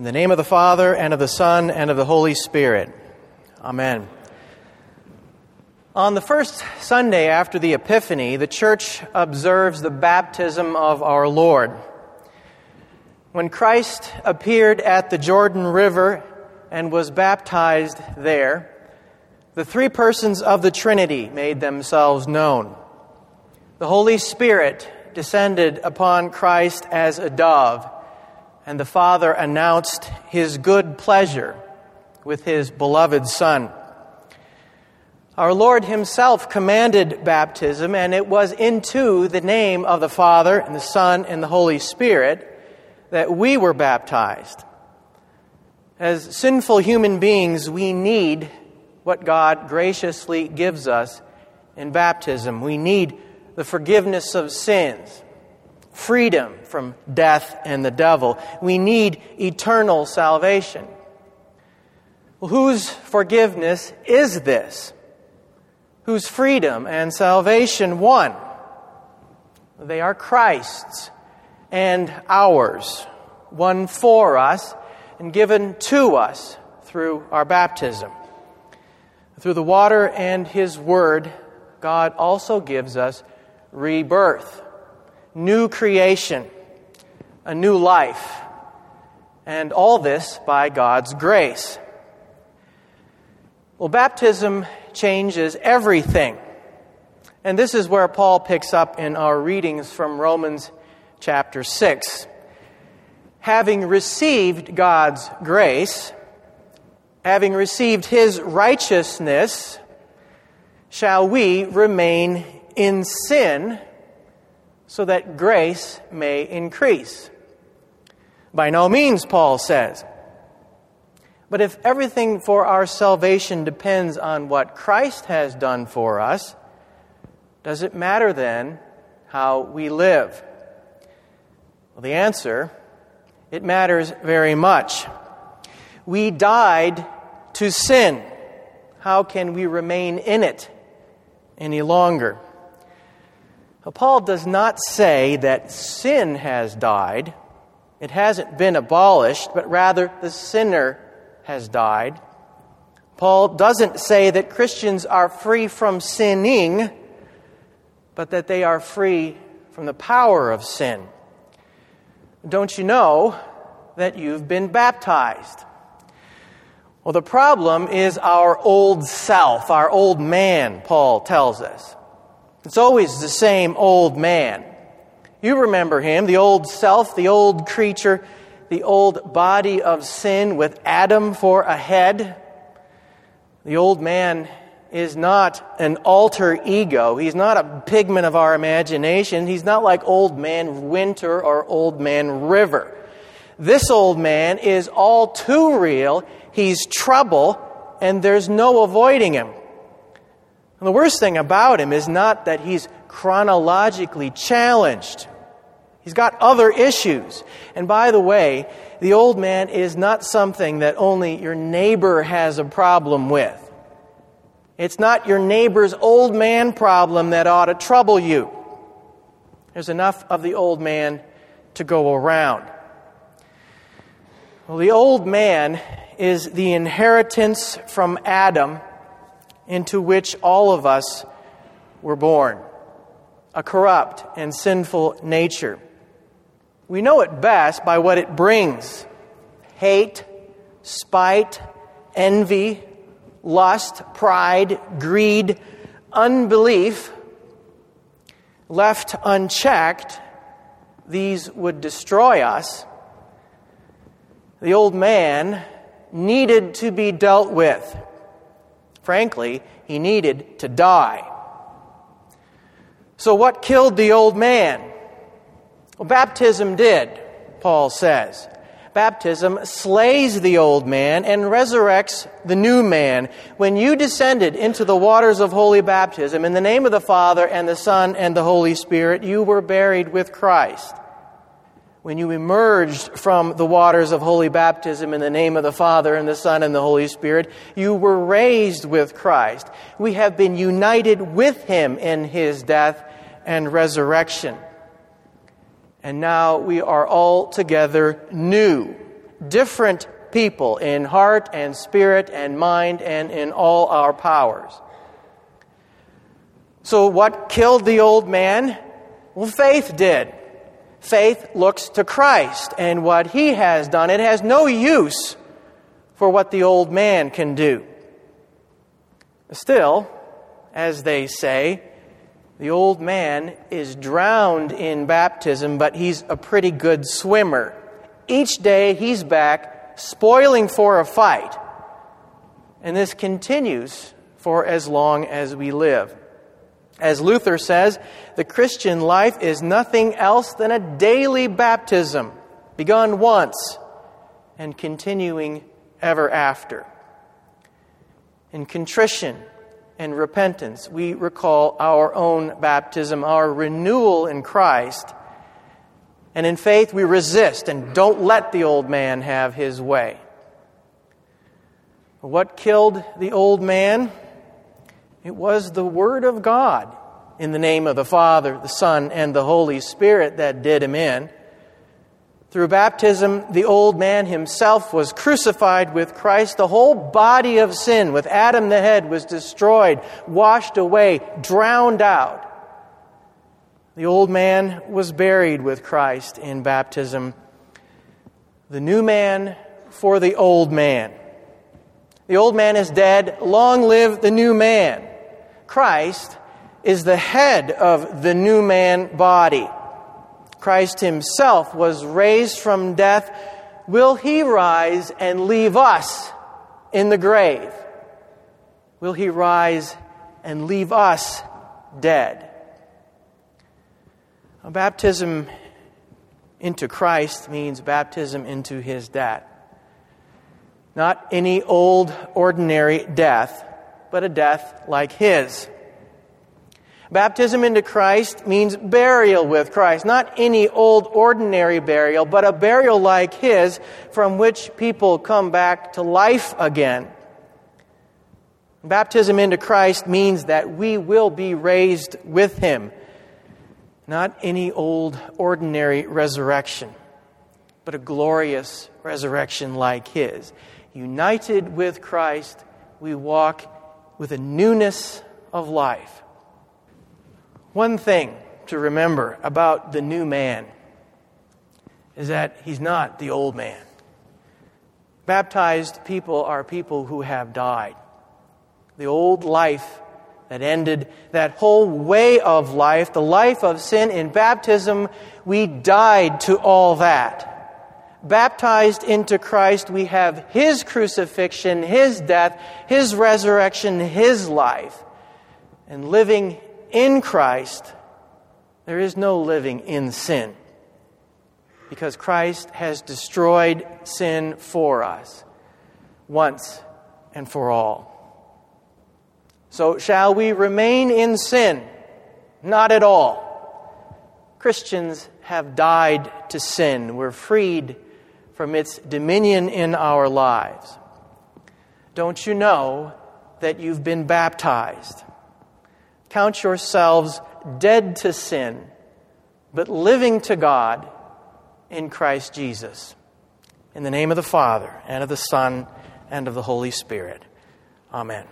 In the name of the Father, and of the Son, and of the Holy Spirit. Amen. On the first Sunday after the Epiphany, the Church observes the baptism of our Lord. When Christ appeared at the Jordan River and was baptized there, the three persons of the Trinity made themselves known. The Holy Spirit descended upon Christ as a dove, and the Father announced his good pleasure with his beloved Son. Our Lord Himself commanded baptism, and it was into the name of the Father, and the Son, and the Holy Spirit that we were baptized. As sinful human beings, we need what God graciously gives us in baptism. We need the forgiveness of sins, freedom from death and the devil. We need eternal salvation. Well, whose forgiveness is this? Whose freedom and salvation won? They are Christ's and ours, won for us and given to us through our baptism. Through the water and His Word, God also gives us rebirth, new creation, a new life, and all this by God's grace. Well, baptism changes everything. And this is where Paul picks up in our readings from Romans chapter 6. Having received God's grace, having received his righteousness, shall we remain in sin so that grace may increase? By no means, Paul says. But if everything for our salvation depends on what Christ has done for us, does it matter then how we live? Well, the answer it matters very much. We died to sin. How can we remain in it any longer? Well, Paul does not say that sin has died. It hasn't been abolished, but rather the sinner has died. Paul doesn't say that Christians are free from sinning, but that they are free from the power of sin. Don't you know that you've been baptized? Well, the problem is our old self, our old man, Paul tells us. It's always the same old man. You remember him, the old self, the old creature, the old body of sin with Adam for a head. The old man is not an alter ego. He's not a pigment of our imagination. He's not like old man winter or old man river. This old man is all too real. He's trouble, and there's no avoiding him. And the worst thing about him is not that he's chronologically challenged. He's got other issues. And by the way, the old man is not something that only your neighbor has a problem with. It's not your neighbor's old man problem that ought to trouble you. There's enough of the old man to go around. Well, the old man is the inheritance from Adam into which all of us were born a corrupt and sinful nature. We know it best by what it brings hate, spite, envy, lust, pride, greed, unbelief, left unchecked, these would destroy us. The old man needed to be dealt with. Frankly, he needed to die. So, what killed the old man? Well, baptism did, Paul says. Baptism slays the old man and resurrects the new man. When you descended into the waters of holy baptism in the name of the Father and the Son and the Holy Spirit, you were buried with Christ. When you emerged from the waters of holy baptism in the name of the Father and the Son and the Holy Spirit, you were raised with Christ. We have been united with him in his death and resurrection. And now we are all together new different people in heart and spirit and mind and in all our powers. So, what killed the old man? Well, faith did. Faith looks to Christ and what he has done. It has no use for what the old man can do. Still, as they say, the old man is drowned in baptism, but he's a pretty good swimmer. Each day he's back, spoiling for a fight. And this continues for as long as we live. As Luther says, the Christian life is nothing else than a daily baptism, begun once and continuing ever after. In contrition and repentance, we recall our own baptism, our renewal in Christ. And in faith, we resist and don't let the old man have his way. What killed the old man? It was the Word of God in the name of the Father, the Son, and the Holy Spirit that did him in. Through baptism, the old man himself was crucified with Christ. The whole body of sin, with Adam the head, was destroyed, washed away, drowned out. The old man was buried with Christ in baptism. The new man for the old man. The old man is dead. Long live the new man. Christ is the head of the new man body. Christ himself was raised from death, will he rise and leave us in the grave? Will he rise and leave us dead? A baptism into Christ means baptism into his death. Not any old, ordinary death, but a death like his. Baptism into Christ means burial with Christ, not any old ordinary burial, but a burial like his from which people come back to life again. Baptism into Christ means that we will be raised with him, not any old ordinary resurrection, but a glorious resurrection like his. United with Christ, we walk with a newness of life. One thing to remember about the new man is that he's not the old man. Baptized people are people who have died. The old life that ended, that whole way of life, the life of sin in baptism, we died to all that. Baptized into Christ, we have His crucifixion, His death, His resurrection, His life. And living in Christ, there is no living in sin because Christ has destroyed sin for us once and for all. So, shall we remain in sin? Not at all. Christians have died to sin. We're freed from its dominion in our lives. Don't you know that you've been baptized? Count yourselves dead to sin, but living to God in Christ Jesus. In the name of the Father, and of the Son, and of the Holy Spirit. Amen.